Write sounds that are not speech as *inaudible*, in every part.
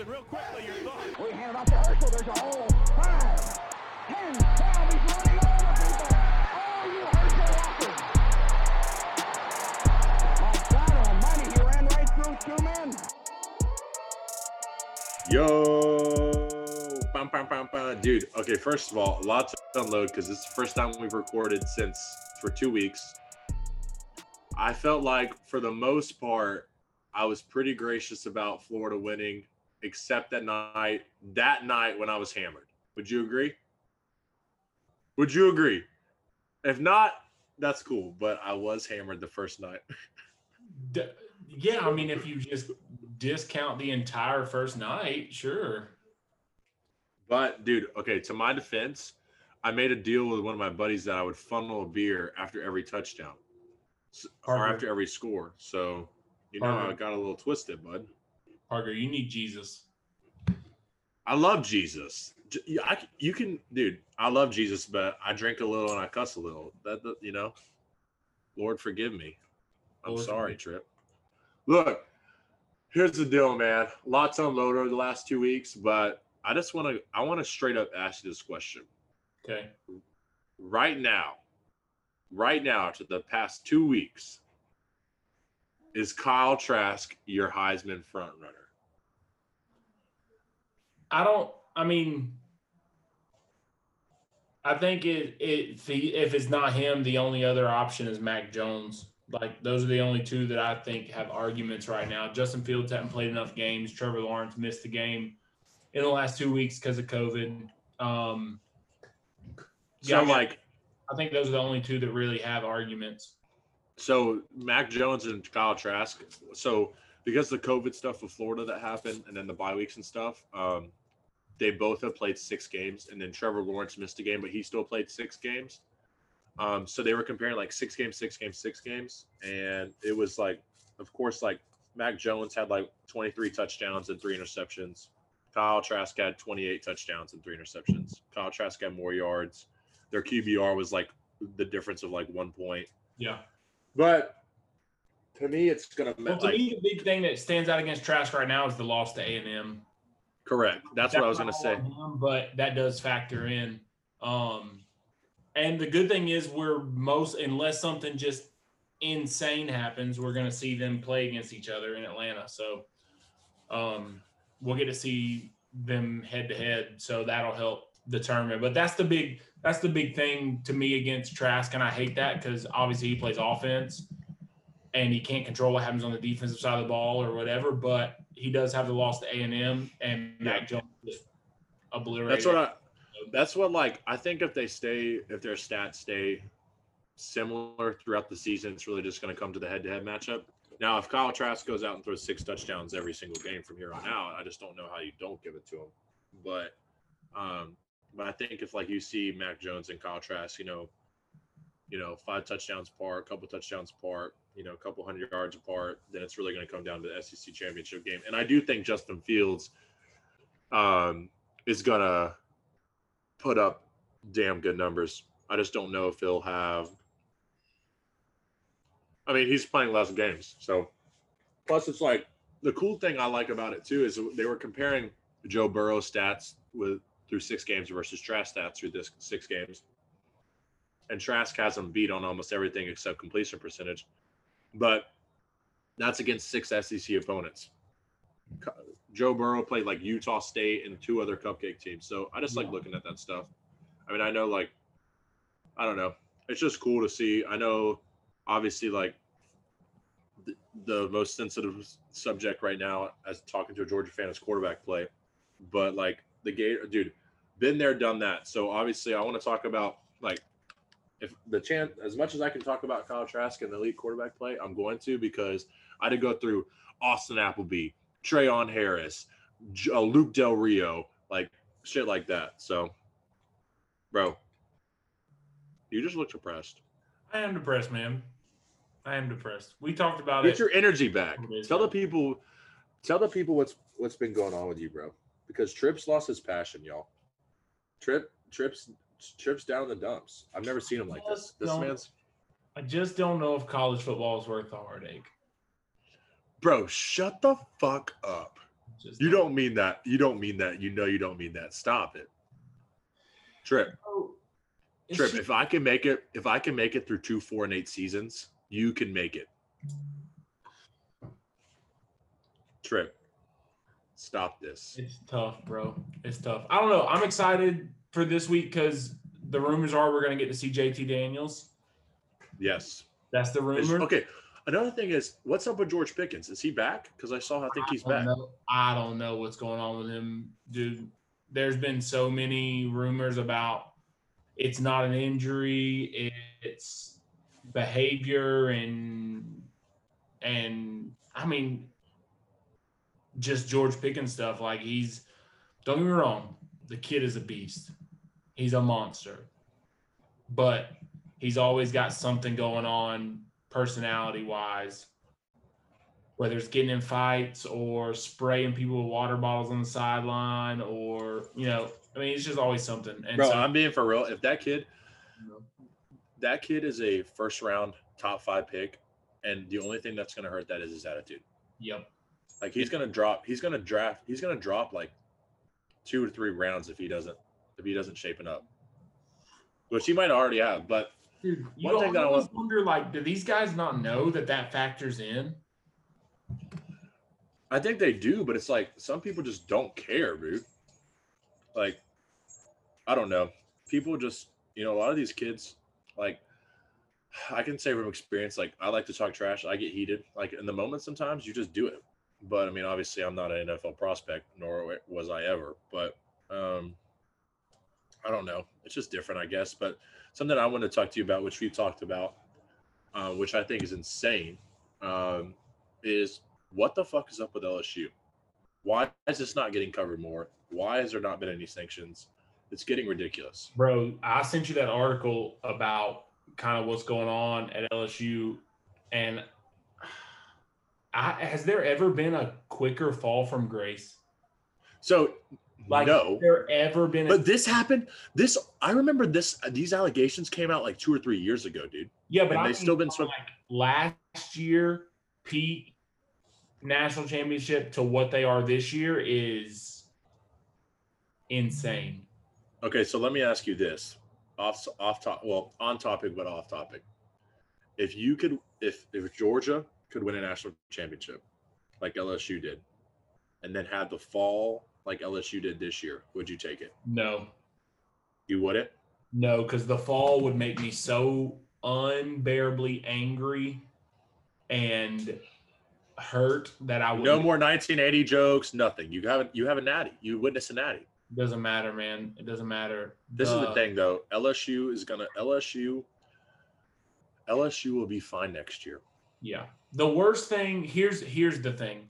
Listen, real quickly, your thoughts. We hand it off to Herschel. There's a hole. Five, ten, twelve. He's running over people. Oh, you Herschel Walker. My God almighty, he ran right through two men. Yo, bum, bum, bum, bum. dude. Okay, first of all, a lot to unload because it's the first time we've recorded since for two weeks. I felt like, for the most part, I was pretty gracious about Florida winning, except that night. That night when I was hammered. Would you agree? Would you agree? If not, that's cool. But I was hammered the first night. *laughs* Yeah, I mean, if you just discount the entire first night, sure. But dude, okay, to my defense, I made a deal with one of my buddies that I would funnel a beer after every touchdown or after every score. So, you know. I got a little twisted, bud. Parker, you need Jesus. I love Jesus. I you can, dude. I love Jesus, but I drink a little and I cuss a little. That, you know, Lord forgive me. I'm Lord sorry, forgive- Trip. Look, here's the deal, man. Lots to unload over the last two weeks, but I just want to, I want to straight up ask you this question. Okay. right now, right now, to the past two weeks, is Kyle Trask your Heisman front runner? I don't. I mean, I think it. it if, he, if it's not him, the only other option is Mac Jones. Like those are the only two that I think have arguments right now. Justin Fields hasn't played enough games. Trevor Lawrence missed the game in the last two weeks because of COVID. Um, So, I mean, like, I think those are the only two that really have arguments. so Mac Jones and Kyle Trask. So, because the COVID stuff with Florida that happened, and then the bye weeks and stuff, um, they both have played six games, and then Trevor Lawrence missed a game, but he still played six games. Um, so they were comparing like six games, six games, six games, and it was like, of course, like Mac Jones had like 23 touchdowns and three interceptions. Kyle Trask had 28 touchdowns and three interceptions. Kyle Trask had more yards. Their QBR was like the difference of like one point. Yeah. But to me, it's gonna Well, to like me, the big thing that stands out against Trask right now is the loss to A and M. correct. That's what I was gonna say. all on him, but that does factor in. Um, and the good thing is, we're most unless something just insane happens, we're going to see them play against each other in Atlanta. So, um, we'll get to see them head to head. So that'll help determine. But that's the big that's the big thing to me against Trask, and I hate that because obviously he plays offense and he can't control what happens on the defensive side of the ball or whatever. But he does have the loss to A and M, and Mac Jones just obliterated. That's what I. That's what like I think if they stay, if their stats stay similar throughout the season, it's really just going to come to the head-to-head matchup. Now, if Kyle Trask goes out and throws six touchdowns every single game from here on out, I just don't know how you don't give it to him. But, um, but I think if like you see Mac Jones and Kyle Trask, you know, you know, five touchdowns apart, a couple touchdowns apart, you know, a couple hundred yards apart, then it's really going to come down to the SEC championship game. And I do think Justin Fields, um, is gonna put up damn good numbers. I just don't know if he'll have. I mean, he's playing less games, so. Plus, it's like the cool thing I like about it too is they were comparing Joe Burrow stats with through six games versus Trask stats through this six games, and Trask has him beat on almost everything except completion percentage, but that's against six SEC opponents. Joe Burrow played like Utah State and two other cupcake teams. So I just like looking at that stuff. I mean, I know like I don't know. It's just cool to see. I know obviously like the, the most sensitive subject right now as talking to a Georgia fan is quarterback play. But like the Gator dude, been there, done that. So obviously I want to talk about like if the chance as much as I can talk about Kyle Trask and the elite quarterback play, I'm going to because I did go through Austin Appleby, Treon Harris, uh, Luke Del Rio, like shit like that. So, bro, you just look depressed. I am depressed, man. I am depressed. We talked about Get it. Get your energy back. Tell the people, tell the people what's what's been going on with you, bro. Because Trips lost his passion, y'all. Trip, Trips, Trips down in the dumps. I've never seen him like this. This Don't- man's, I just don't know if college football is worth the heartache. bro. Shut the fuck up. Just You don't mean that. You don't mean that. You know you don't mean that. Stop it. Trip. Oh, Trip. just- If I can make it, if I can make it through two, four, and eight seasons, you can make it. Trip. Stop this. It's tough, bro. It's tough. I don't know. I'm excited for this week because the rumors are we're gonna get to see JT Daniels. Yes. That's the It's- rumor. okay. Another thing is, what's up with George Pickens? Is he back? Because I saw. I think he's I don't back. know. I don't know what's going on with him, dude. There's been so many rumors about it's not an injury, it's behavior and and I mean just George Pickens stuff. Like he's don't get me wrong, the kid is a beast. He's a monster. But he's always got something going on personality wise whether it's getting in fights or spraying people with water bottles on the sideline or you know i mean it's just always something and Bro, so I'm being for real. If that kid, that kid is a first round top five pick, and the only thing that's gonna hurt that is his attitude. yep Like he's gonna drop. He's gonna draft. He's gonna drop like two or three rounds if he doesn't if he doesn't shape it up, which he might already have. But Dude, you One thing that I always want- wonder like do these guys not know that that factors in I think they do. But it's like some people just don't care, dude. Like I don't know. People just you know a lot of these kids like. I can say from experience, like I like to talk trash. I get heated. Like in the moment, sometimes you just do it. But I mean, obviously, I'm not an NFL prospect, nor was I ever. But um, I don't know. It's just different, I guess. But something I want to talk to you about, which we've talked about, uh, which I think is insane, um, is what the fuck is up with LSU? Why is this not getting covered more? Why has there not been any sanctions? It's getting ridiculous. bro i sent you that article about kind of what's going on at lsu and I, has there ever been a quicker fall from grace So, like no. there ever been But this happened. This I remember. This these allegations came out like two or three years ago, dude. Yeah, but they've still been swept- like last year peak national championship to what they are this year is insane. Okay, so let me ask you this: off off top, well, on topic but off topic. If you could, if if Georgia could win a national championship, like LSU did, and then had the fall like LSU did this year, would you take it? No, You wouldn't. no, because the fall would make me so unbearably angry and hurt that I would No more 1980 jokes. Nothing. You haven't. You have a natty. You witnessed a natty. Doesn't matter, man. It doesn't matter. This is The- thing, though. LSU is gonna LSU. LSU will be fine next year. Yeah. The worst thing here's here's the thing.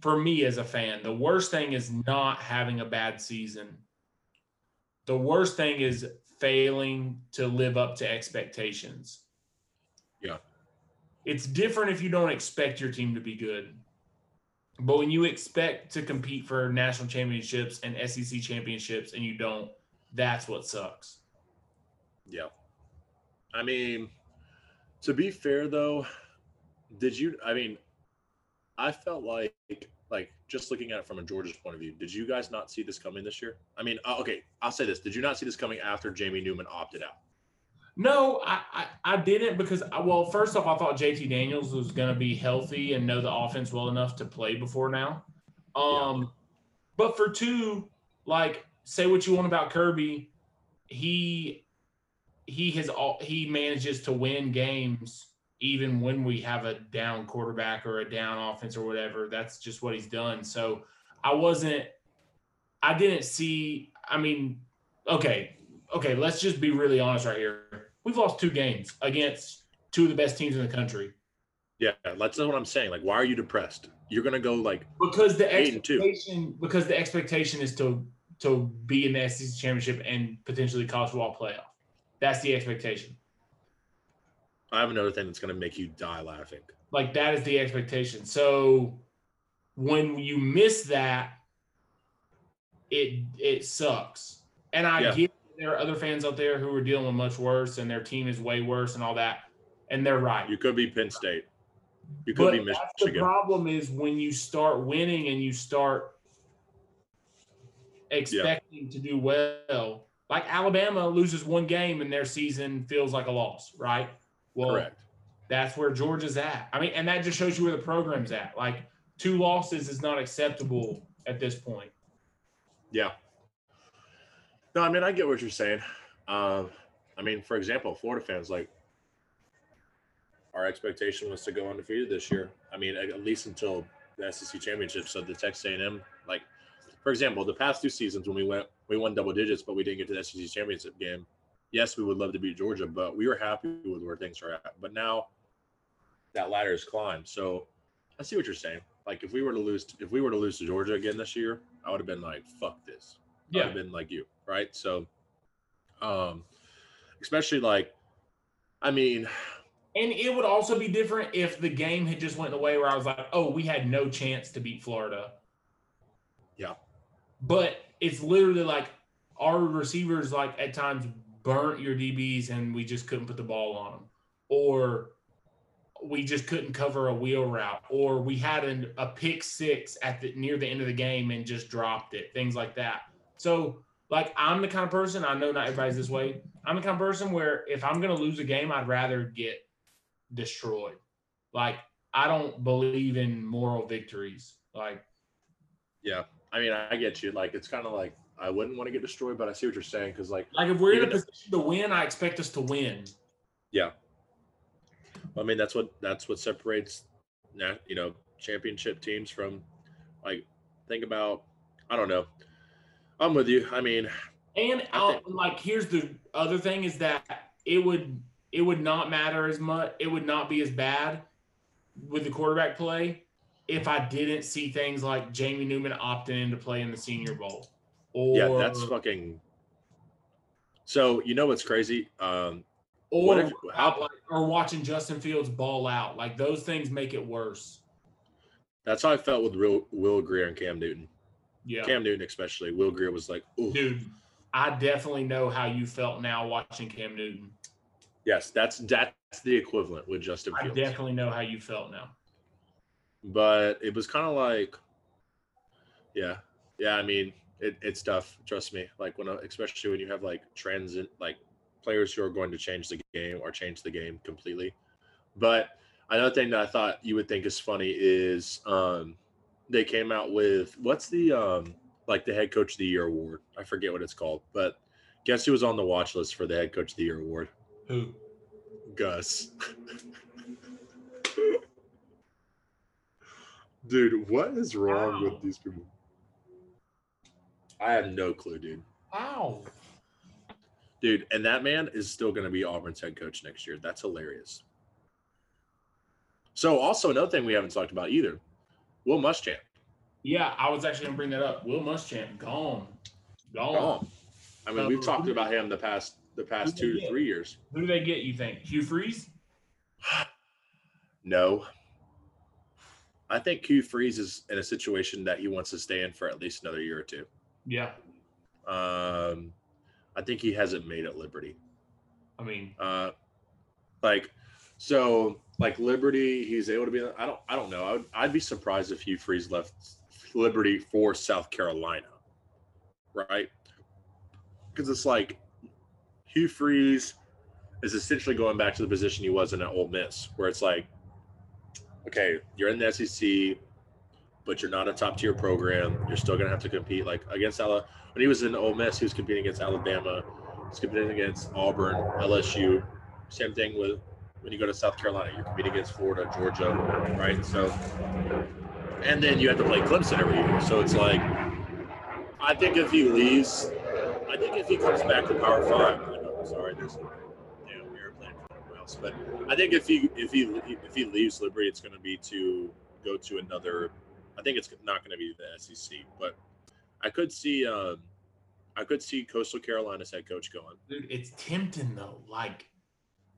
For me as a fan, the worst thing is not having a bad season. The worst thing is failing to live up to expectations. Yeah. It's different if you don't expect your team to be good. But when you expect to compete for national championships and SEC championships and you don't, that's what sucks. Yeah. I mean, to be fair though, did you I mean, I felt like like just looking at it from a Georgia's point of view, did you guys not see this coming this year? I mean, uh, okay, I'll say this. Did you not see this coming after Jamie Newman opted out? No, I, I, I didn't because I, well, first off, I thought JT Daniels was going to be healthy and know the offense well enough to play before now. Um, but for two, like say what you want about Kirby, he he has all he manages to win games even when we have a down quarterback or a down offense or whatever. That's just what he's done. So I wasn't, I didn't see. I mean, okay, okay, let's just be really honest right here. We've lost two games against two of the best teams in the country Yeah, that's what I'm saying. Like, why are you depressed? You're gonna go like because the Eight and two. expectation because the expectation is to to be in the SEC championship and potentially college football playoff. That's the expectation. I have another thing that's gonna make you die laughing. Like that is the expectation. So when you miss that, it it sucks. And I Yeah. get there are other fans out there who are dealing with much worse and their team is way worse and all that. And they're right. You could be Penn State. You could But be that's the problem is when you start winning and you start expecting to do well. Like Alabama loses one game and their season feels like a loss, right? Well, Correct. that's where Georgia's at. I mean, and that just shows you where the program's at. Like two losses is not acceptable at this point. Yeah. No, I mean I get what you're saying. Um, I mean, for example, Florida fans like our expectation was to go undefeated this year. I mean, at, at least until the SEC championship. So the Texas A&M, like, for example, the past two seasons when we went, we won double digits, but we didn't get to the SEC championship game. Yes, we would love to beat Georgia, but we were happy with where things are at. But now that ladder has climbed. So I see what you're saying. Like if we were to lose, if we were to lose to Georgia again this year, I would have been like, "Fuck this." I would have been like you, right? So, um, especially like, I mean, And it would also be different if the game had just went the way where I was like, oh, we had no chance to beat Florida. Yeah. But it's literally like our receivers like at times burnt your DBs and we just couldn't put the ball on them. Or we just couldn't cover a wheel route. Or we had an, a pick six at the near the end of the game and just dropped it. Things like that. So like I'm the kind of person, I know not everybody's this way. I'm the kind of person where if I'm gonna lose a game, I'd rather get destroyed. Like I don't believe in moral victories. Like yeah. I mean, I get you. Like it's kind of like I wouldn't want to get destroyed, but I see what you're saying because like like if we're in a position to win, I expect us to win. Yeah. I mean, that's what that's what separates, you know, championship teams from, like, think about. I don't know. I'm with you. I mean, And I uh, think- like here's the other thing is that it would it would not matter as much. It would not be as bad with the quarterback play if I didn't see things like Jamie Newman opting in to play in the Senior Bowl. Or, yeah, that's fucking. So you know what's crazy? Um, or what if- how- like, or watching Justin Fields ball out. Like those things make it worse. that's how I felt with Will, Will Grier and Cam Newton. Yeah. Cam Newton, especially. Will Grier was like, "Ooh, Dude, I definitely know how you felt now watching Cam Newton. yes, that's that's the equivalent with Justin I Fields." definitely know how you felt now. but it was kind of like yeah yeah i mean it, it's tough trust me like when especially when you have like transit like players who are going to change the game or change the game completely but another thing that i thought you would think is funny is um they came out with what's the um like the head coach of the year award i forget what it's called but guess who was on the watch list for the head coach of the year award Who? Gus. *laughs* dude, what is wrong Wow. with these people? I have no clue, dude. Wow. Dude, and that man is still going to be Auburn's head coach next year. That's hilarious. So, also another thing we haven't talked about either, Will Muschamp. Yeah, I was actually gonna bring that up. Will Muschamp gone, gone. Gone. I mean, we've talked about him the past the past two to Yeah. three years. Who do they get? You think Hugh Freeze? *sighs* No. I think Hugh Freeze is in a situation that he wants to stay in for at least another year or two. Yeah, Um, I think he hasn't made at Liberty. I mean, Uh, like, so like Liberty, he's able to be. I don't. I don't know. I would, I'd be surprised if Hugh Freeze left Liberty for South Carolina, right? Because it's like Hugh Freeze is essentially going back to the position he was in at Ole Miss, where it's like, okay, you're in the SEC, but you're not a top tier program. You're still gonna have to compete like against Alabama. When he was in Ole Miss, he was competing against Alabama. He's competing against Auburn, LSU. Same thing with when you go to South Carolina, you're competing against Florida, Georgia, right? So, and then you have to play Clemson every year. So it's like, I think if he leaves, I think if he comes back to Power Five, I know, sorry, there's airplane from everywhere else, but I think if he if he if he leaves Liberty, it's going to be to go to another. I think it's not going to be the SEC, but I could see. Um, I could see Coastal Carolina's head coach going. dude, it's tempting though. Like,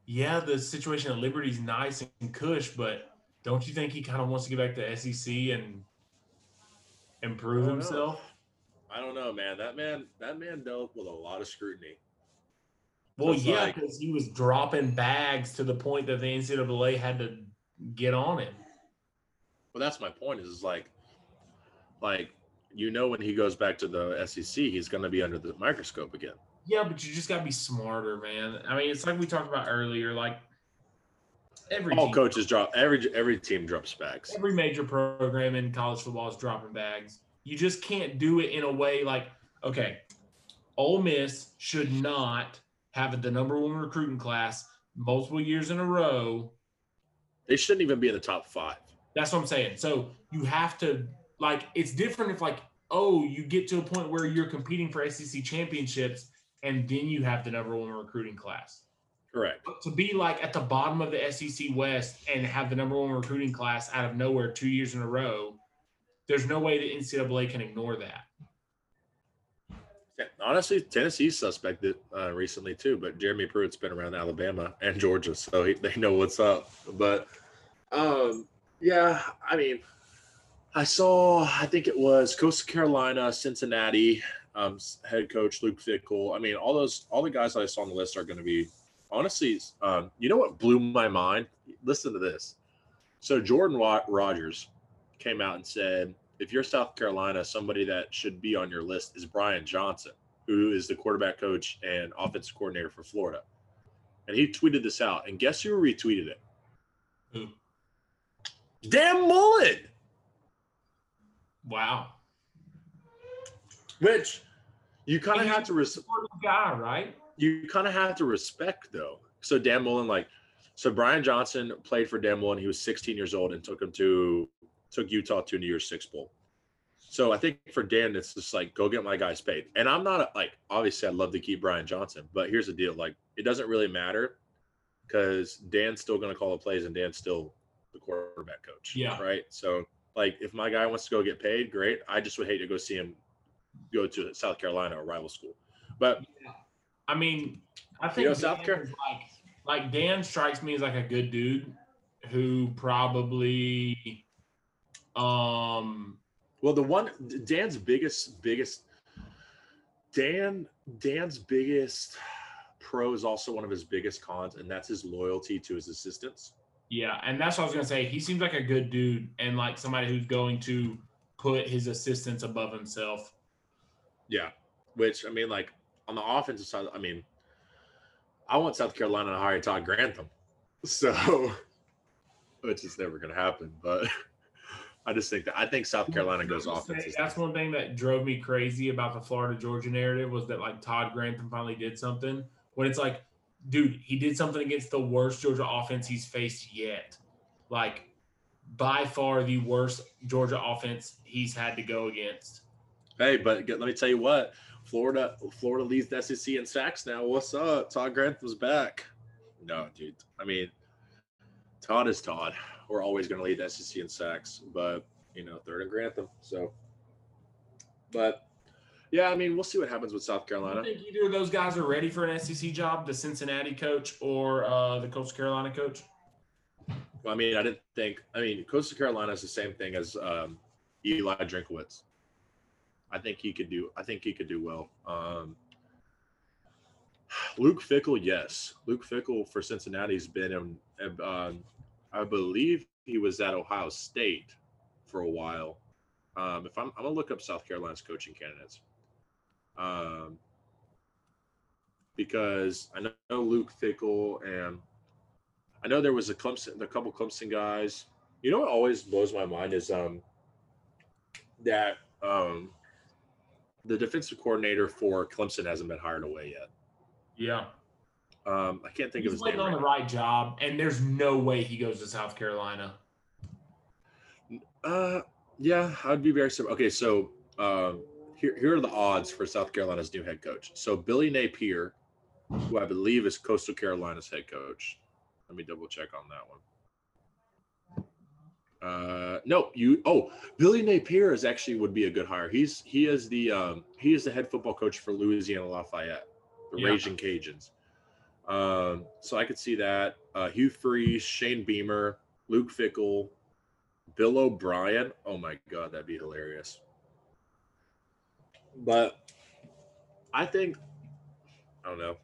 yeah, the situation at Liberty's nice and cush, but don't you think he kind of wants to get back to SEC and improve I don't know. himself? I don't know, man. That man, that man dealt with a lot of scrutiny. Well, yeah, like- because he was dropping bags to the point that the NCAA had to get on him. Well, that's my point. Is like, like you know, when he goes back to the SEC, he's going to be under the microscope again. Yeah, but you just got to be smarter, man. I mean, it's like we talked about earlier. Like every All team- coaches drop every every team drops bags. every major program in college football is dropping bags. You just can't do it in a way like, okay, Ole Miss should not have the number one recruiting class multiple years in a row. They shouldn't even be in the top five. That's what I'm saying. So you have to like it's different if like, oh, you get to a point where you're competing for SEC championships and then you have the number one recruiting class. Correct. But to be like at the bottom of the SEC West and have the number one recruiting class out of nowhere two years in a row, there's no way the NCAA can ignore that. Yeah, Honestly, Tennessee's suspected uh, recently too, but Jeremy Pruitt's been around Alabama and Georgia, so he, they know what's up. But um, yeah, I mean, I saw, I think it was Coastal Carolina, Cincinnati, um, head coach Luke Fickell. I mean, all those, all the guys that I saw on the list are going to be honestly. Um, you know what blew my mind? Listen to this. So Jordan Rodgers came out and said, if you're South Carolina, somebody that should be on your list is Brian Johnson, who is the quarterback coach and offensive coordinator for Florida. And he tweeted this out. And guess who retweeted it? Who? Dan Mullen. Wow. Which you kind of have to respect. Guy, right? you kind of have to respect though. So Dan Mullen, like, so Brian Johnson played for Dan Mullen. He was 16 years old and took him to took Utah to a New Year's Six bowl. So I think for Dan, it's just like go get my guys paid. And I'm not like obviously I'd love to keep Brian Johnson, but here's the deal: like it doesn't really matter because Dan's still going to call the plays and Dan's still the quarterback coach. Yeah. Right. So like if my guy wants to go get paid, great. I just would hate to go see him go to South Carolina, a rival school. But I mean, I think know, South Carolina like like Dan strikes me as like a good dude who probably um Well, the one Dan's biggest biggest Dan Dan's biggest pro is also one of his biggest cons, and that's his loyalty to his assistants. Yeah, and that's what I was gonna say. He seems like a good dude and like somebody who's going to put his assistants above himself. Yeah, which I mean, like on the offensive side, I mean, I want South Carolina to hire Todd Grantham, *laughs* so which is never going to happen. But *laughs* I just think that I think South Carolina goes I was gonna offense. say, That's one thing that drove me crazy about the Florida Georgia narrative was that like Todd Grantham finally did something. When it's like, dude, he did something against the worst Georgia offense he's faced yet. Like by far the worst Georgia offense he's had to go against. Hey, but let me tell you what, Florida Florida leads the SEC in sacks now. What's up? Todd Grantham's back. No, dude. I mean, Todd is Todd. We're always going to lead the SEC in sacks, but you know, third and Grantham. So, but yeah, I mean, we'll see what happens with South Carolina. I think either of those guys are ready for an SEC job, the Cincinnati coach or uh, the Coastal Carolina coach. Well, I mean, I didn't think. I mean, Coastal Carolina is the same thing as um, Eli Drinkwitz. I think he could do. I think he could do well. Um, Luke Fickell, yes, Luke Fickell for Cincinnati's been in. Um, I believe he was at Ohio State for a while. Um, if I'm, I'm gonna look up South Carolina's coaching candidates, um, because I know Luke Fickell and I know there was a Clemson, a couple Clemson guys. You know what always blows my mind is um that um the defensive coordinator for Clemson hasn't been hired away yet. Yeah. Um, I can't think of He's his waiting name. on Right the right job, and there's no way he goes to South Carolina. Uh, yeah, I'd be very surprised. Okay, so um, here here are the odds for South Carolina's new head coach. So Billy Napier, who I believe is Coastal Carolina's head coach. Let me double check on that one. Uh, no, you. Oh, Billy Napier is actually would be a good hire. He's he is the um, he is the head football coach for Louisiana Lafayette, the Yeah. Raging Cajuns. Um, so I could see that. Uh, Hugh Freeze, Shane Beamer, Luke Fickell, Bill O'Brien. Oh my God, that'd be hilarious. But I think I don't know.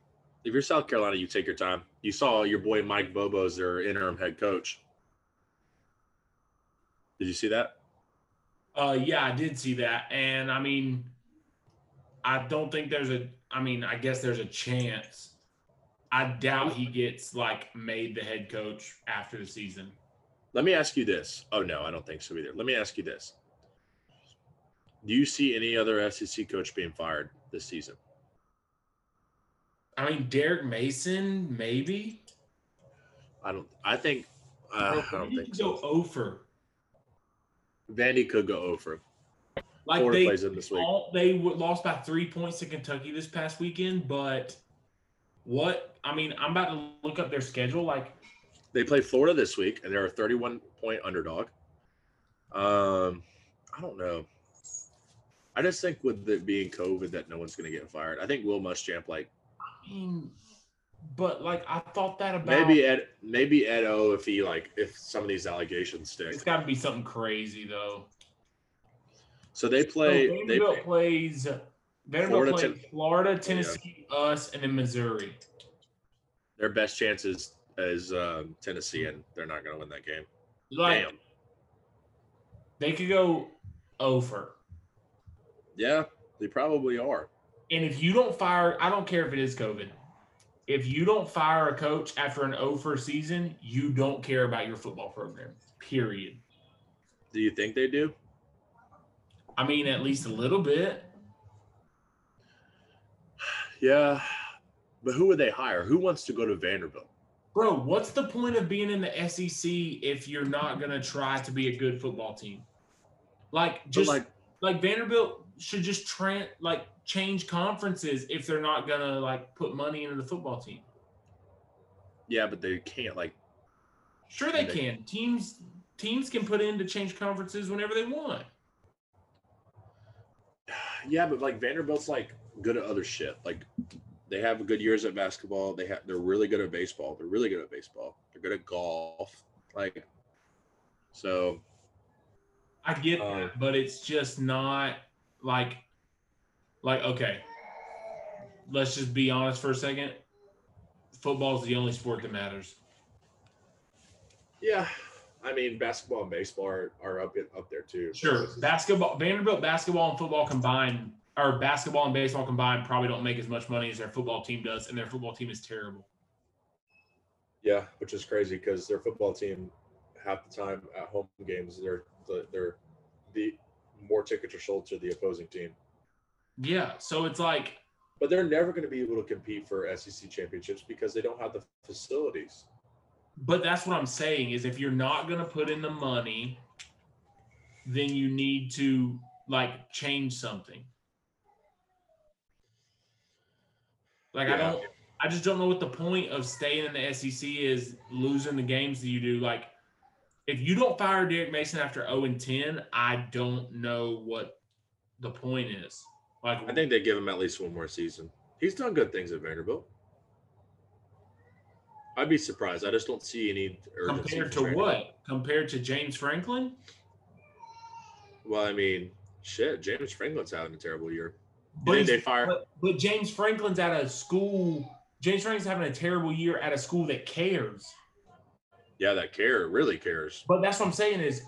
If you're South Carolina, you take your time. You saw your boy Mike Bobo as their interim head coach. Did you see that? Uh, yeah, I did see that, and I mean, I don't think there's a. I mean, I guess there's a chance. I doubt he gets like made the head coach after the season. Let me ask you this. Oh no, I don't think so either. Let me ask you this. Do you see any other SEC coach being fired this season? I mean, Derek Mason, maybe. I don't. I think. Uh, I don't think could so. Go over. Vandy could go over. Like Florida they plays them this week. all, they lost by three points to Kentucky this past weekend, but what? I mean, I'm about to look up their schedule. Like, They play Florida this week, and they're a 31 point underdog. Um, I don't know. I just think with it being COVID that no one's going to get fired. I think Will Muschamp, like I mean, but like I thought that about maybe Ed, maybe Ed O if he like if some of these allegations stick. It's got to be something crazy though. So they play. so they plays Vanderbilt Florida, plays Ten- Florida, Tennessee, us, and then Missouri. their best chances is um, Tennessee, and they're not going to win that game. Like Damn. they could go over. Yeah, they probably are. And if you don't fire, I don't care if it is COVID. If you don't fire a coach after an over season, you don't care about your football program. Period. Do you think they do? I mean, at least a little bit. *sighs* Yeah, but who would they hire? Who wants to go to Vanderbilt? Bro, what's the point of being in the SEC if you're not gonna try to be a good football team? Like just like like Vanderbilt should just tran like change conferences if they're not gonna like put money into the football team. yeah, but they can't like Sure they They- can. Teams teams can put in to change conferences whenever they want. Yeah, but like Vanderbilt's like good at other shit. Like they have good years at basketball. They have they're really good at baseball. They're really good at baseball. They're good at golf. Like so I get Uh, that, but it's just not like like okay. Let's just be honest for a second. Football's the only sport that matters. yeah, I mean basketball and baseball are, are up up there too. Sure. Is- Basketball Vanderbilt basketball and football combined or basketball and baseball combined probably don't make as much money as their football team does, and their football team is terrible. Yeah, which is crazy because their football team half the time at home games they're they're the more tickets are sold to the opposing team. Yeah. So it's like But they're never going to be able to compete for SEC championships because they don't have the facilities. But that's what I'm saying is if you're not going to put in the money, then you need to like change something. Like I don't I just don't know what the point of staying in the SEC is losing the games that you do like if you don't fire Derek Mason after 0 and 10, I don't know what the point is. Like I think they give him at least one more season. He's done good things at Vanderbilt. I'd be surprised. I just don't see any compared to what? Compared to James Franklin? Well, I mean, shit. James Franklin's having a terrible year. But, they fire- but, but James Franklin's at a school. James Franklin's having a terrible year at a school that cares. Yeah, that care really cares. But that's what I'm saying is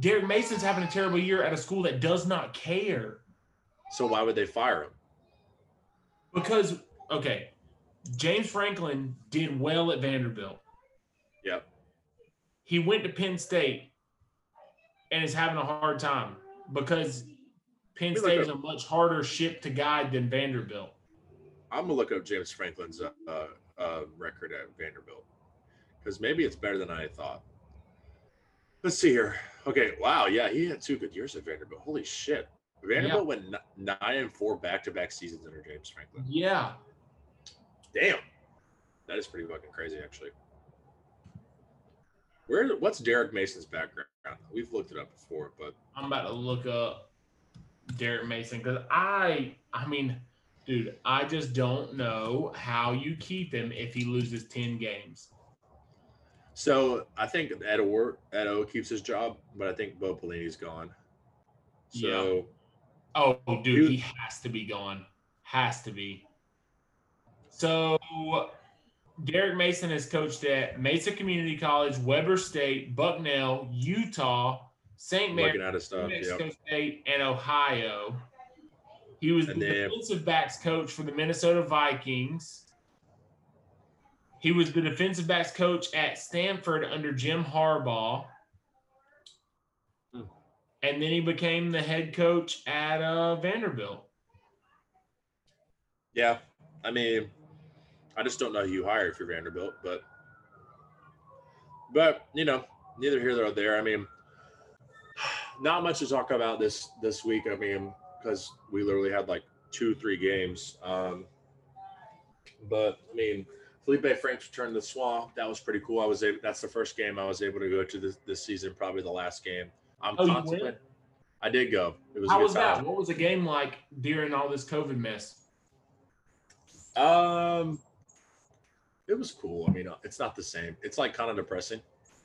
Derek Mason's having a terrible year at a school that does not care. So why would they fire him? Because okay, James Franklin did well at Vanderbilt. Yep. He went to Penn State and is having a hard time because Penn State is a much harder ship to guide than Vanderbilt. I'm gonna look up James Franklin's uh, uh, record at Vanderbilt because maybe it's better than I thought. Let's see here. Okay, wow, yeah, he had two good years at Vanderbilt. Holy shit, Vanderbilt went n- nine and four back-to-back seasons under James Franklin. Yeah. Damn, that is pretty fucking crazy, actually. Where? What's Derek Mason's background? We've looked it up before, but I'm about to look up Derek Mason because I, I mean, dude, I just don't know how you keep him if he loses ten games. So I think Ed O, Ed O keeps his job, but I think Bo Pelini's gone. So. Oh, dude, he has to be gone. Has to be. So, Derek Mason has coached at Mesa Community College, Weber State, Bucknell, Utah, St. Mary's, stuff. Mexico Yep. State, and Ohio. He was And the then- defensive backs coach for the Minnesota Vikings. He was the defensive backs coach at Stanford under Jim Harbaugh. Hmm. And then he became the head coach at uh, Vanderbilt. Yeah. I mean, I just don't know who you hire if you're Vanderbilt, but but you know, neither here nor there. I mean, not much to talk about this this week. I mean, because we literally had like two, three games. Um, but I mean, Felipe Franks returned to the swamp. That was pretty cool. I was able. That's the first game I was able to go to this this season. Probably the last game. I'm Oh, contemplating- I did go. It was a How good was that? What was the game like during all this COVID mess? Um, it was cool. I mean, uh, it's not the same. It's like kind of depressing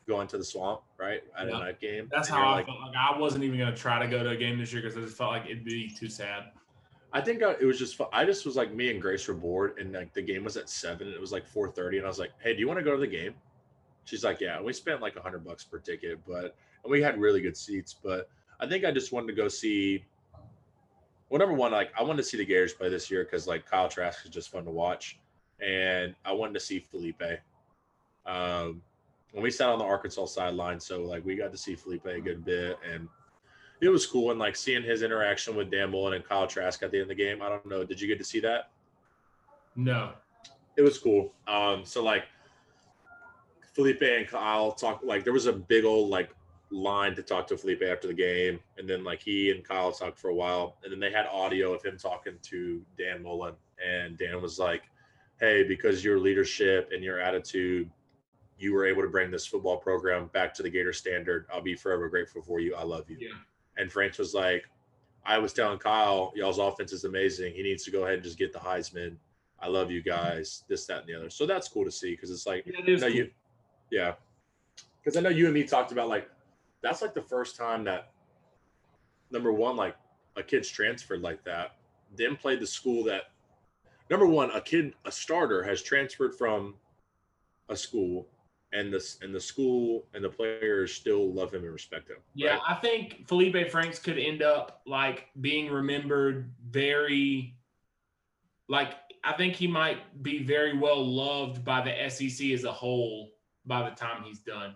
going to the swamp, right? At Yeah. a night game. That's how I like, felt. Like I wasn't even gonna try to go to a game this year because I just felt like it'd be too sad. I think I, it was just. fu- I just was like me and Grace were bored, and like the game was at seven, it was like four thirty, and I was like, "Hey, do you want to go to the game?" She's like, "Yeah." We spent like a hundred bucks per ticket, but and we had really good seats. But I think I just wanted to go see. Well, number one, like I wanted to see the Gators play this year because like Kyle Trask is just fun to watch, and I wanted to see Felipe. Um, and we sat on the Arkansas sideline, so like we got to see Felipe a good bit, and it was cool. And like seeing his interaction with Dan Mullen and Kyle Trask at the end of the game. I don't know. Did you get to see that? No. It was cool. Um, so like Felipe and Kyle talked like there was a big old like line to talk to Felipe after the game, and then like he and Kyle talked for a while, and then they had audio of him talking to Dan Mullen, and Dan was like, "Hey, because your leadership and your attitude, you were able to bring this football program back to the Gator standard. I'll be forever grateful for you. I love you." Yeah. And Franks was like, "I was telling Kyle, y'all's offense is amazing. He needs to go ahead and just get the Heisman." I love you guys, this, that, and the other. So that's cool to see because it's like, Yeah, it is no, cool. you, yeah, because I know you and me talked about like that's like the first time that number one, like a kid's transferred like that, then played the school that number one, a kid, a starter has transferred from a school, and this and the school and the players still love him and respect him. Yeah, right? I think Felipe Franks could end up like being remembered very like I think he might be very well loved by the SEC as a whole by the time he's done.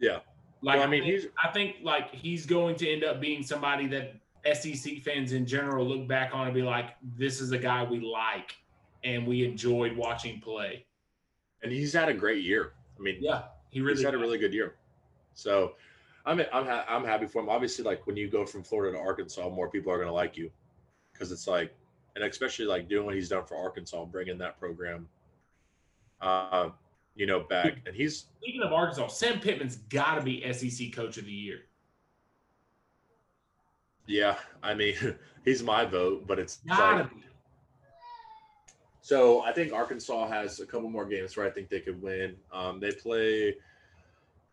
Yeah. Like Well, I I mean, mean, he's- I think like he's going to end up being somebody that SEC fans in general look back on and be like, this is a guy we like and we enjoyed watching play. and he's had a great year. I mean, Yeah, he really he's had a really good year. So I'm I'm ha- I'm happy for him. Obviously, like when you go from Florida to Arkansas, more people are going to like you because it's like, and especially like doing what he's done for Arkansas, bringing that program, uh, you know, back. And he's Speaking of Arkansas, Sam Pittman's got to be SEC Coach of the Year. yeah, I mean, *laughs* he's my vote, but it's Gotta like, be. So I think Arkansas has a couple more games where I think they could win. Um, they play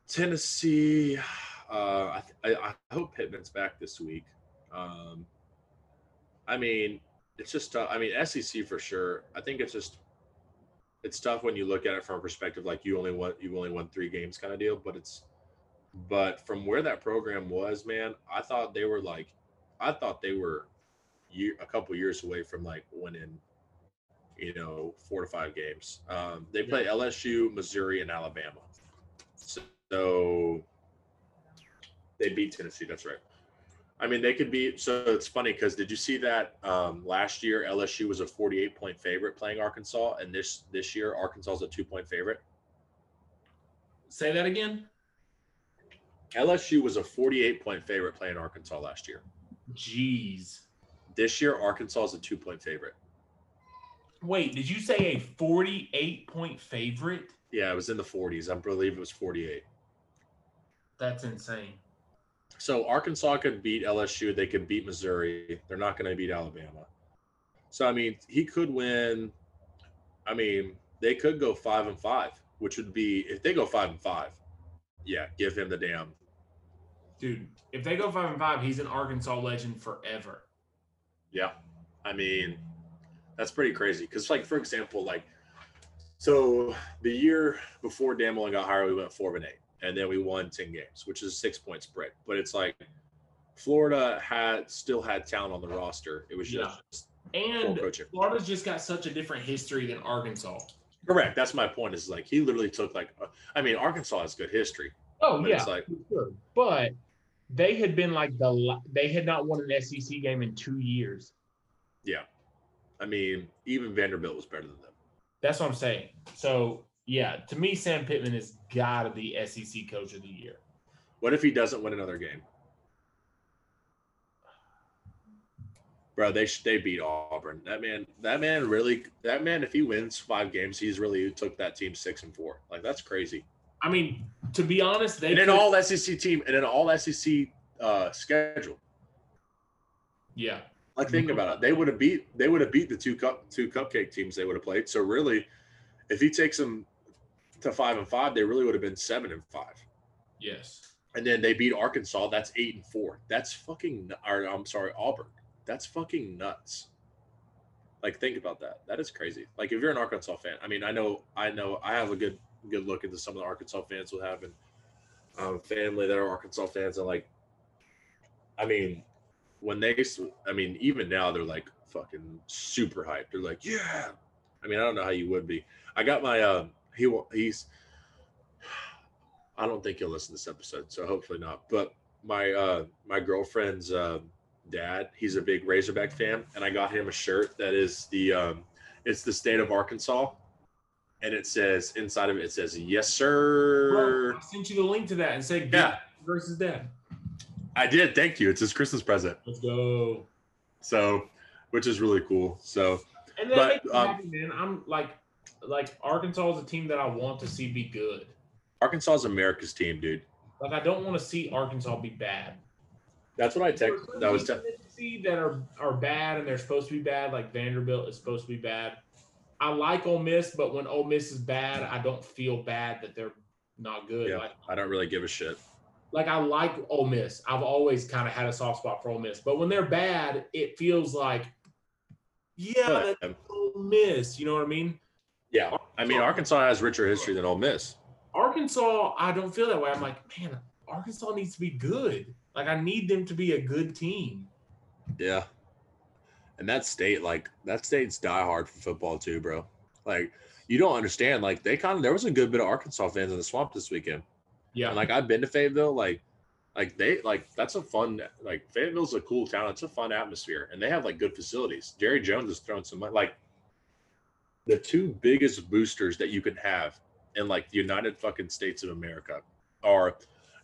Tennessee. *sighs* Uh, I, I, I hope Pittman's back this week. Um, I mean, it's just tough. I mean, SEC for sure. I think it's just it's tough when you look at it from a perspective like you only won you only won three games kind of deal. But it's but from where that program was, man, I thought they were like I thought they were year a couple years away from like winning, you know, four to five games. Um, they play LSU, Missouri, and Alabama. So they beat Tennessee. That's right. I mean, they could be. So it's funny because did you see that um, last year LSU was a 48 point favorite playing Arkansas, and this this year Arkansas is a two point favorite. Say that again. LSU was a 48 point favorite playing Arkansas last year. Jeez. This year Arkansas is a two point favorite. Wait, did you say a 48 point favorite? Yeah, it was in the 40s. I believe it was 48. That's insane. So Arkansas could beat LSU. They could beat Missouri. They're not going to beat Alabama. So I mean, he could win. I mean, they could go five and five, which would be if they go five and five. Yeah, give him the damn. Dude, if they go 5 and 5, he's an Arkansas legend forever. Yeah, I mean, that's pretty crazy. Because like for example, like so the year before Dan Mullen got hired, we went four and eight. and then we won 10 games, which is a six point spread. But it's like Florida had still had talent on the roster. It was just poor And. Florida's just got such a different history than Arkansas. Correct. That's my point. Is like he literally took like, I mean, Arkansas has good history, Oh but yeah, it's like sure. But they had been like the they had not won an SEC game in two years. I mean, even Vanderbilt was better than them. That's what I'm saying. So yeah, to me, Sam Pittman has got to be SEC Coach of the Year. What if he doesn't win another game? Bro, they they beat Auburn. That man, that man really, that man. If he wins five games, he's really took that team six and four. Like that's crazy. I mean, to be honest, they And an could- all SEC team, and an all SEC uh, schedule. yeah. Like think about it. They would have beat they would have beat the two cup two cupcake teams they would have played. So really, if he takes them to five and five, they really would have been seven and five. Yes. And then they beat Arkansas. That's eight and four. That's fucking. Or I'm sorry, Auburn. That's fucking nuts. Like think about that. That is crazy. Like if you're an Arkansas fan, I mean, I know, I know, I have a good good look into some of the Arkansas fans will have, and um, family that are Arkansas fans, and like, I mean, when they, I mean, even now they're like fucking super hyped. They're like, yeah. I mean, I don't know how you would be. I got my uh, he wa- he's. I don't think he'll listen to this episode, so hopefully not. But my uh my girlfriend's uh, dad, he's a big Razorback fan, and I got him a shirt that is the um it's the state of Arkansas, and it says inside of it it says yes sir. Bro, I sent you the link to that and said Yeah. versus dad. I did. Thank you. It's his Christmas present, Let's go. so which is really cool. So And that But, makes me um, happy, man. I'm like, like Arkansas is a team that I want to see be good. Arkansas is America's team, dude. Like I don't want to see Arkansas be bad. That's what I text. That was te- in that are are bad and they're supposed to be bad. Like Vanderbilt is supposed to be bad. I like Ole Miss, but when Ole Miss is bad, I don't feel bad that they're not good. Yeah. Like I don't really give a shit. Like I like Ole Miss. I've always kind of had a soft spot for Ole Miss, but when they're bad, it feels like, yeah, that's Ole Miss. You know what I mean? yeah, I mean Arkansas has richer history than Ole Miss. Arkansas, I don't feel that way. I'm like, man, Arkansas needs to be good. Like I need them to be a good team. Yeah. And that state, like that state's die hard for football too, bro. Like you don't understand. Like they kind of there was a good bit of Arkansas fans in the swamp this weekend. Yeah, And like I've been to Fayetteville, like like they like that's a fun like Fayetteville's a cool town. It's a fun atmosphere. And they have like good facilities. Jerry Jones has thrown some money like the two biggest boosters that you can have in like the United fucking States of America are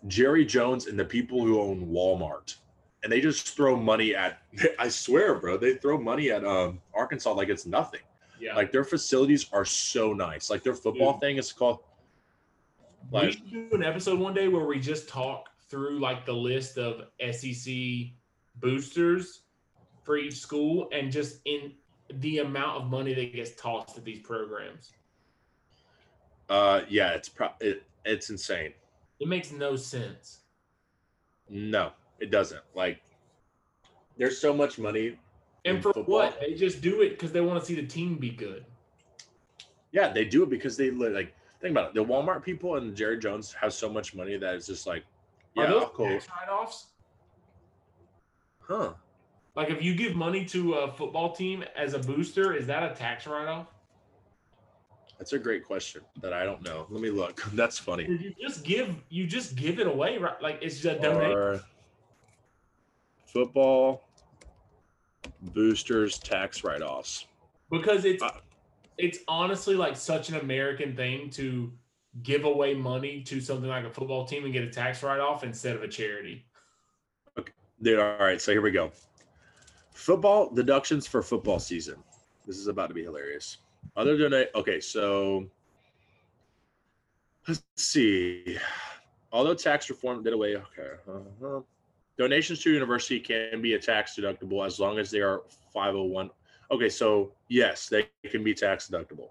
Jerry Jones and the people who own Walmart. And they just throw money at *laughs* I swear, bro, they throw money at um Arkansas like it's nothing. yeah. Like their facilities are so nice. Like their football Dude. thing is called we should do an episode one day where we just talk through like the list of SEC boosters for each school and just in the amount of money that gets tossed at these programs. uh yeah, it's pro it, it's insane. It makes no sense. No, it doesn't. Like there's so much money. And for football. what? They just do it because they want to see the team be good. Yeah, they do it because they like think about it. The Walmart people and Jerry Jones have so much money that it's just like, Are yeah, those I'll go. tax write-offs? Huh. Like if you give money to a football team as a booster, is that a tax write-off? That's a great question that I don't know. Let me look. *laughs* That's funny. You just give you just give it away, right? Like it's just a donation. Are football boosters tax write-offs. because it's Uh, it's honestly like such an American thing to give away money to something like a football team and get a tax write-off instead of a charity. Dude, all right. So here we go. Football deductions for football season. This is about to be hilarious. Other than a, okay, so let's see. Although tax reform did away, okay. uh-huh. Donations to university can be a tax deductible as long as they are 501. Okay, so yes, they can be tax deductible.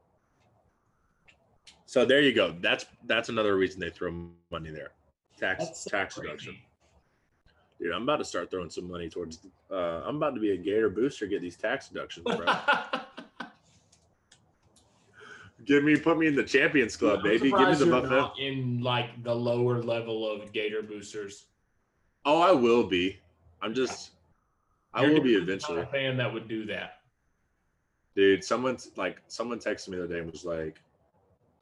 So there you go. That's that's another reason they throw money there. Tax That's tax crazy. deduction. Dude, I'm about to start throwing some money towards. Uh, I'm about to be a Gator booster. Get these tax deductions, bro. *laughs* Give me, put me in the Champions Club, baby. Give me the buffet. not in like the lower level of Gator boosters. Oh, I will be. I'm just. I You're will be eventually, of fan that would do that. Dude. Someone's like, someone texted me the other day and was like,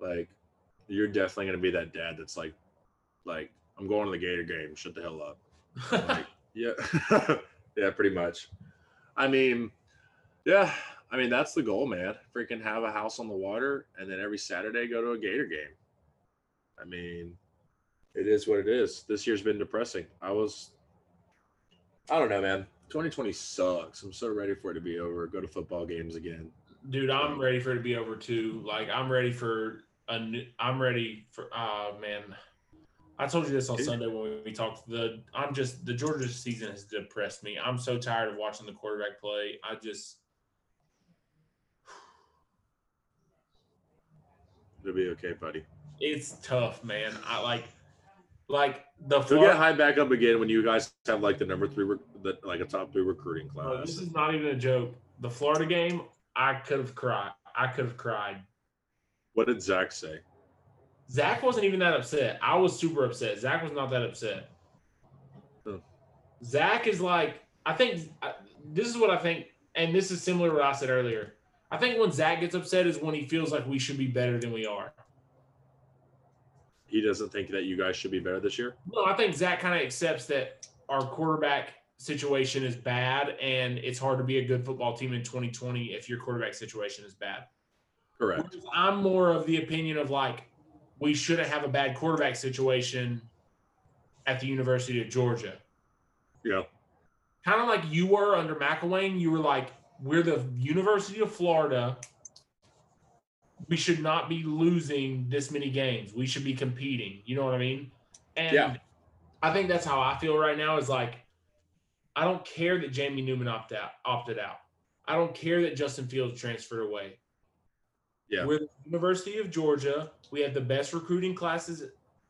like, you're definitely gonna be that dad that's like, like, I'm going to the Gator game. Shut the hell up. Like, *laughs* yeah, *laughs* yeah, pretty much. I mean, yeah, I mean that's the goal, man. Freaking have a house on the water, and then every Saturday go to a Gator game. I mean, it is what it is. This year's been depressing. I was, I don't know, man. 2020 sucks. I'm so ready for it to be over. Go to football games again. Dude, I'm ready for it to be over too. Like I'm ready for a new I'm ready for uh man. I told you this on Dude. Sunday when we talked. The I'm just the Georgia season has depressed me. I'm so tired of watching the quarterback play. I just It'll be okay, buddy. it's tough, man. I like like the Florida, get high back up again when you guys have like the number three, rec- the, like a top three recruiting Bro, class. this is not even a joke. The Florida game, I could have cried. I could have cried. What did Zach say? Zach wasn't even that upset. I was super upset. Zach was not that upset. Hmm. Zach is like, I think I- this is what I think, and this is similar to what I said earlier. I think when Zach gets upset is when he feels like we should be better than we are. He doesn't think that you guys should be better this year. No, I think Zach kind of accepts that our quarterback situation is bad, and it's hard to be a good football team in 2020 if your quarterback situation is bad. Correct. I'm more of the opinion of like we shouldn't have a bad quarterback situation at the University of Georgia. Yeah. Kind of like you were under McElwain. You were like, we're the University of Florida. We should not be losing this many games. We should be competing. You know what I mean? And Yeah. I think that's how I feel right now is like, I don't care that Jamie Newman opted out, opted out. I don't care that Justin Fields transferred away. Yeah. We're the University of Georgia. We have the best recruiting classes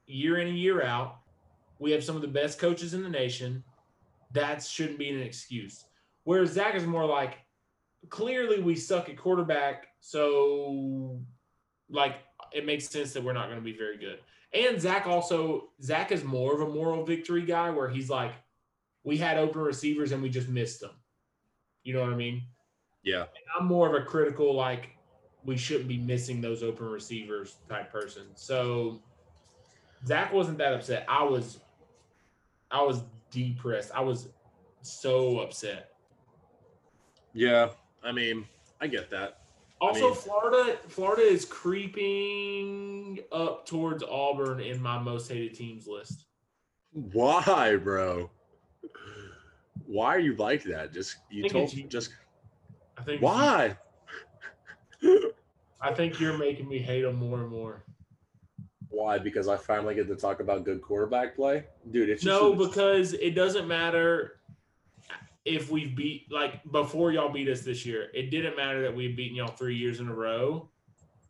year in and year out. We have some of the best coaches in the nation. That shouldn't be an excuse. Whereas Zach is more like, clearly we suck at quarterback, so like it makes sense that we're not going to be very good. And Zach also Zach is more of a moral victory guy where he's like, we had open receivers and we just missed them. You know what I mean? Yeah. I'm more of a critical, like, we shouldn't be missing those open receivers type person. So Zach wasn't that upset. I was I was depressed. I was so upset. Yeah. I mean, I get that. Also, mean- Florida, Florida is creeping up towards Auburn in my most hated teams list. Why, bro? Why are you like that? Just you told just I think why? I think you're making me hate them more and more. Why? Because I finally get to talk about good quarterback play, dude. It's just No, because it doesn't matter if we beat like before y'all beat us this year. It didn't matter that we had beaten y'all three years in a row.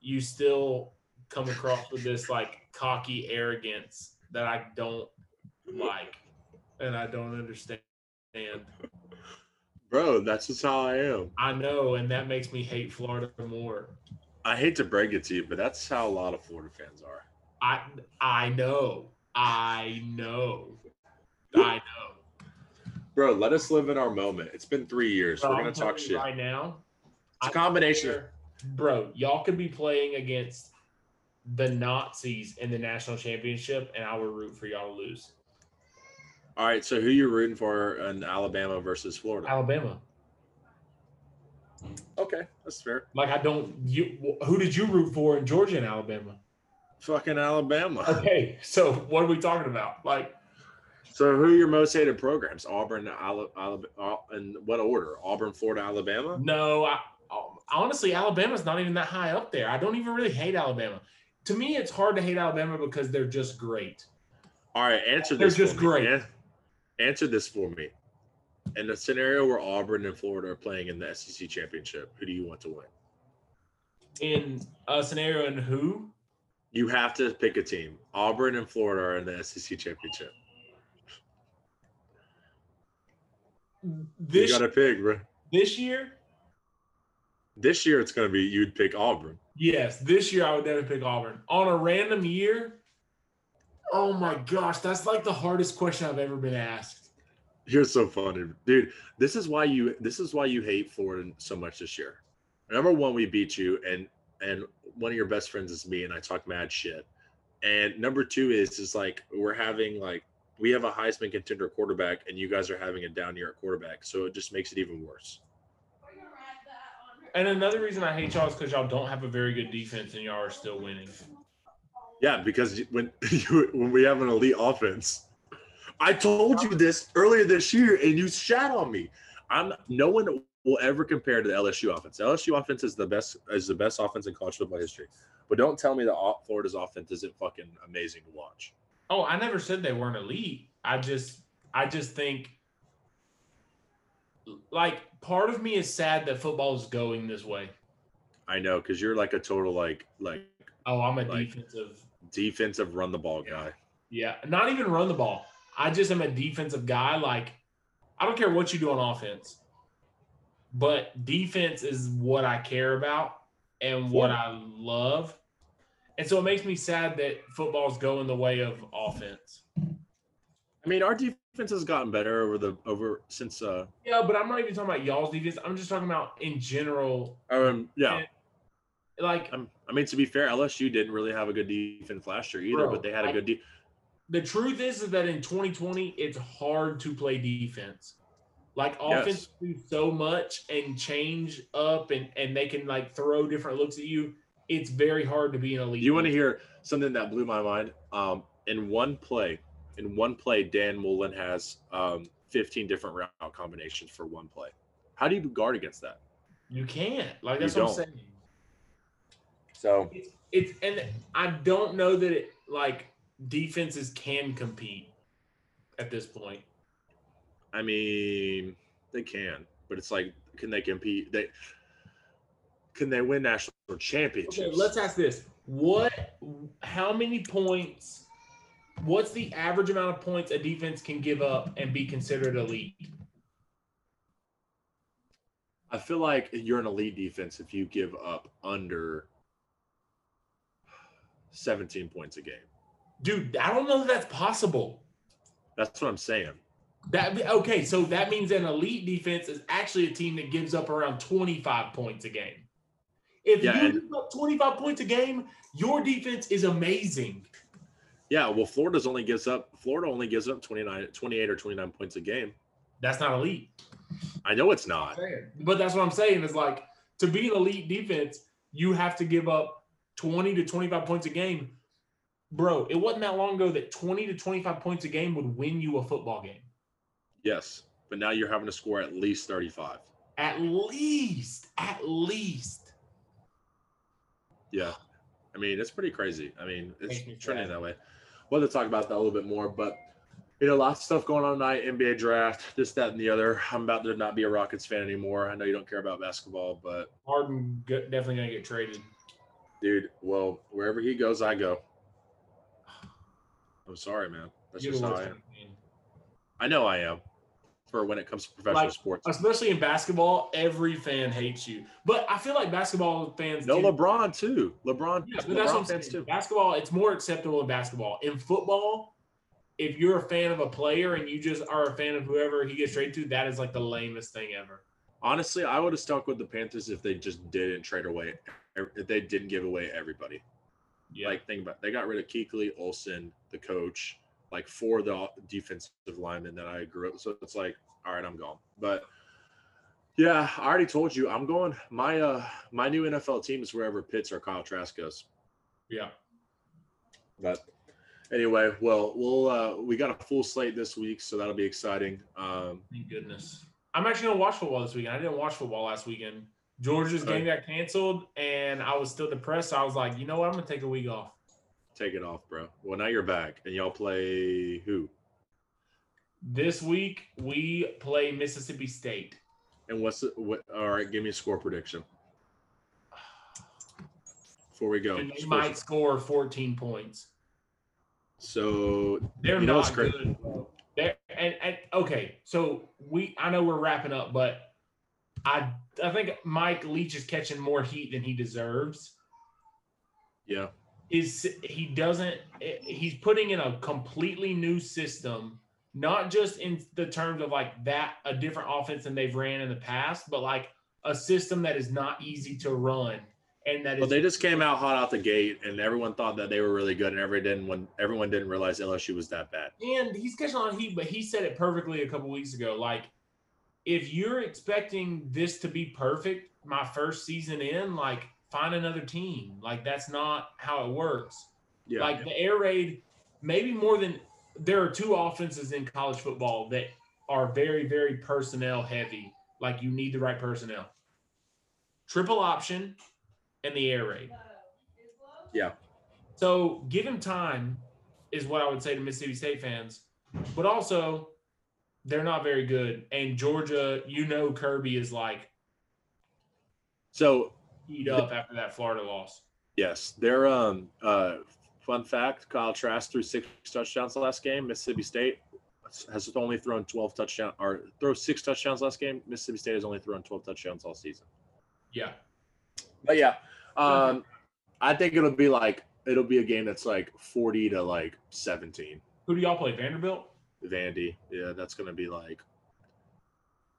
You still come across with this like cocky arrogance that I don't like and I don't understand. bro, that's just how I am. I know, and that makes me hate Florida more. I hate to break it to you, but that's how a lot of Florida fans are. I I know. I know. I know. Bro, let us live in our moment. It's been three years. Bro, We're gonna talk shit. right now. It's a combination. Bro, y'all could be playing against the Nazis in the national championship, and I would root for y'all to lose. All right, so who you rooting for in Alabama versus Florida? Alabama. Okay, that's fair. Like I don't. You who did you root for in Georgia and Alabama? Fucking Alabama. Okay, so what are we talking about? Like So who are your most hated programs? Auburn, Alabama, uh, in what order? Auburn, Florida, Alabama. no, I, uh, honestly, Alabama's not even that high up there. I don't even really hate Alabama. To me, it's hard to hate Alabama because they're just great. All right, answer this. They're just for me. great. Answer this for me. In a scenario where Auburn and Florida are playing in the SEC championship, who do you want to win? In a scenario in who You have to pick a team. Auburn and Florida are in the SEC championship. This you got to pick, bro. this year, This year it's gonna be you'd pick Auburn. Yes, this year I would definitely pick Auburn. On a random year, oh my gosh, that's like the hardest question I've ever been asked. You're so funny, dude. This is why you this is why you hate Florida so much this year. Number one, we beat you, and and one of your best friends is me, and I talk mad shit. And number two is is like we're having like we have a Heisman contender quarterback, and you guys are having a down year at quarterback, so it just makes it even worse. And another reason I hate y'all is because y'all don't have a very good defense and y'all are still winning. Yeah, because when *laughs* when we have an elite offense, I told you this earlier this year, and you shat on me. I'm no one will ever compare to the LSU offense. The LSU offense is the best is the best offense in college football history. But don't tell me that Florida's offense isn't fucking amazing to watch. Oh, I never said they weren't elite. I just I just think like part of me is sad that football is going this way. I know because you're like a total like like Oh, I'm a Like- defensive defensive run the ball guy. Yeah, not even run the ball. I just am a defensive guy. Like, I don't care what you do on offense, but defense is what I care about and what I love. And so it makes me sad that football's going the way of offense. I mean, our defense has gotten better over the over since uh Yeah, but I'm not even talking about y'all's defense. I'm just talking about in general. um yeah. Like Um, I mean, to be fair, LSU didn't really have a good defense last year either, Bro, but they had a I- good de- the truth is, is that in 2020, it's hard to play defense. Like Yes. offense do so much and change up and and they can like throw different looks at you. It's very hard to be an elite. You want to hear something that blew my mind? Um, in one play, in one play, Dan Mullen has um, 15 different route combinations for one play. How do you guard against that? You can't. Like You that's what I'm saying. So It's, it's and I don't know that it like defenses can compete at this point. I mean, they can, but it's like, can they compete? They can they win national championships? Okay, let's ask this. What how many points what's the average amount of points a defense can give up and be considered elite? I feel like you're an elite defense if you give up under 17 points a game. Dude, I don't know if that's possible. That's what I'm saying. That okay, so that means an elite defense is actually a team that gives up around 25 points a game. If Yeah, you give up 25 points a game, your defense is amazing. Yeah, well, Florida's only gives up. Florida only gives up 29, 28 or 29 points a game. That's not elite. I know it's not. But that's what I'm saying is like to be an elite defense, you have to give up 20 to 25 points a game. Bro, it wasn't that long ago that 20 to 25 points a game would win you a football game. Yes, but now you're having to score at least 35. At least, at least. Yeah. I mean, it's pretty crazy. I mean, it's me trending that way. We'll have to talk about that a little bit more, but you know, lots of stuff going on tonight. NBA draft, this, that, and the other. I'm about to not be a Rockets fan anymore. I know you don't care about basketball, but Harden definitely to get traded. dude, well, wherever he goes, I go. I'm sorry, man. That's You're just how I am. I know I am. For when it comes to professional Like, sports. Especially in basketball, every fan hates you. But I feel like basketball fans No, do- LeBron too. LeBron, Yeah, but that's what I'm saying. too. Basketball, it's more acceptable in basketball. In football, if you're a fan of a player and you just are a fan of whoever he gets traded to, that is like the lamest thing ever. Honestly, I would have stuck with the Panthers if they just didn't trade away, if they didn't give away everybody. Yeah. Like, think about it. they got rid of Kuechly, Olsen, the coach, like for the defensive lineman that I grew up. So it's like, all right, I'm gone. But yeah, I already told you I'm going. My uh my new NFL team is wherever Pitts or Kyle Trask goes. yeah. But anyway, well, we'll uh we got a full slate this week, so that'll be exciting. Um Thank goodness. I'm actually gonna watch football this weekend. I didn't watch football last weekend. Georgia's game got canceled, and I was still depressed. So I was like, you know what? I'm gonna take a week off. Take it off, bro. Well, now you're back, and y'all play who? This week we play Mississippi State. And what's the what? All right, give me a score prediction before we go. And they might score 14 points. So They're not good. They're, and, and okay, so we I know we're wrapping up, but I I think Mike Leach is catching more heat than he deserves. Yeah. Is he doesn't he's putting in a completely new system, not just in the terms of like that a different offense than they've ran in the past, but like a system that is not easy to run and that is Well, they just came out hot out the gate, and everyone thought that they were really good, and everyone didn't. When everyone didn't realize LSU was that bad. and he's catching of heat, but he said it perfectly a couple weeks ago. Like, if you're expecting this to be perfect, my first season in, like, find another team. Like, that's not how it works. Yeah. Like the air raid, maybe more than there are two offenses in college football that are very, very personnel heavy. Like you need the right personnel. Triple option and the air raid. Yeah. So give him time, is what I would say to Mississippi State fans. But also, they're not very good. And Georgia, you know, Kirby is like so eat up after that Florida loss. yes, they're um uh fun fact: Kyle Trask threw six touchdowns last game. Mississippi State has only thrown twelve touchdowns or throw six touchdowns last game. Mississippi State has only thrown twelve touchdowns all season. Yeah. But yeah, um, I think it'll be like it'll be a game that's like forty to like seventeen. Who do y'all play? Vanderbilt? Vandy, yeah, that's gonna be like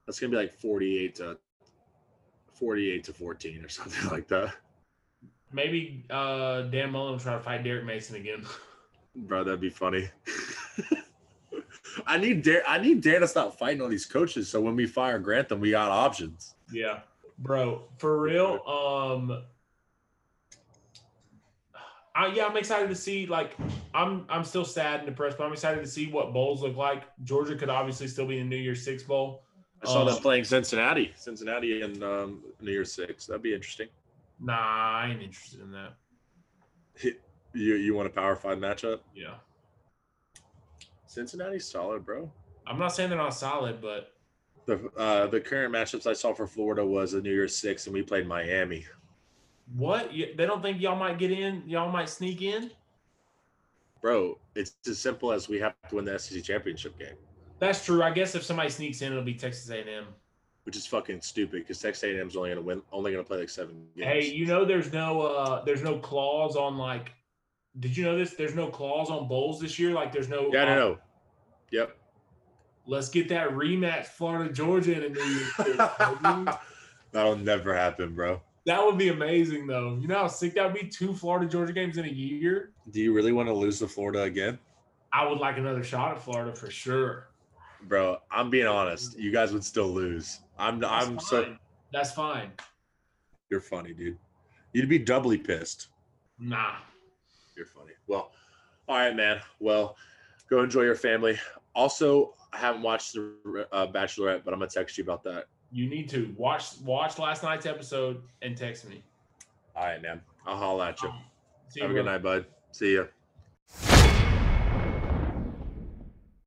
that's gonna be like forty-eight to forty-eight to fourteen or something *laughs* like that. Maybe uh, Dan Mullen will try to fight Derek Mason again. *laughs* Bro, that'd be funny. *laughs* I need Dare. I need Dare to stop fighting all these coaches. So when we fire Grantham, we got options. Yeah, bro, for real. Um, I, yeah, I'm excited to see. Like, I'm I'm still sad and depressed, but I'm excited to see what bowls look like. Georgia could obviously still be in the New Year's Six bowl. I saw Um, them playing Cincinnati, Cincinnati, in um, New Year's Six. That'd be interesting. Nah, I ain't interested in that. You you want a Power Five matchup? Yeah, Cincinnati's solid, bro. I'm not saying they're not solid, but The uh, the current matchups I saw for Florida was a New Year's Six, and we played Miami. what? You, they don't think y'all might get in? Y'all might sneak in? Bro, it's as simple as we have to win the SEC championship game, That's true. I guess if somebody sneaks in, it'll be Texas A&M. which is fucking stupid because Texas A&M's only gonna win, only gonna play like seven games. Hey, you know there's no uh there's no clause on like did you know this? There's no clause on bowls this year. Like there's no yeah, I don't know. Yep. Let's get that rematch, Florida Georgia in a New Year's *laughs* That'll never happen, bro. That would be amazing though. You know how sick that would be? Two Florida Georgia games in a year. Do you really want to lose to Florida again? I would like another shot at Florida for sure. Bro, I'm being honest. You guys would still lose. I'm That's I'm so. That's fine. you're funny, dude. You'd be doubly pissed. Nah. You're funny. Well, all right, man. Well, go enjoy your family. Also, I haven't watched the uh, Bachelorette, but I'm gonna text you about that. You need to watch watch last night's episode and text me. All right, man. I'll holler at you. See you, Have a good night, bud. See ya.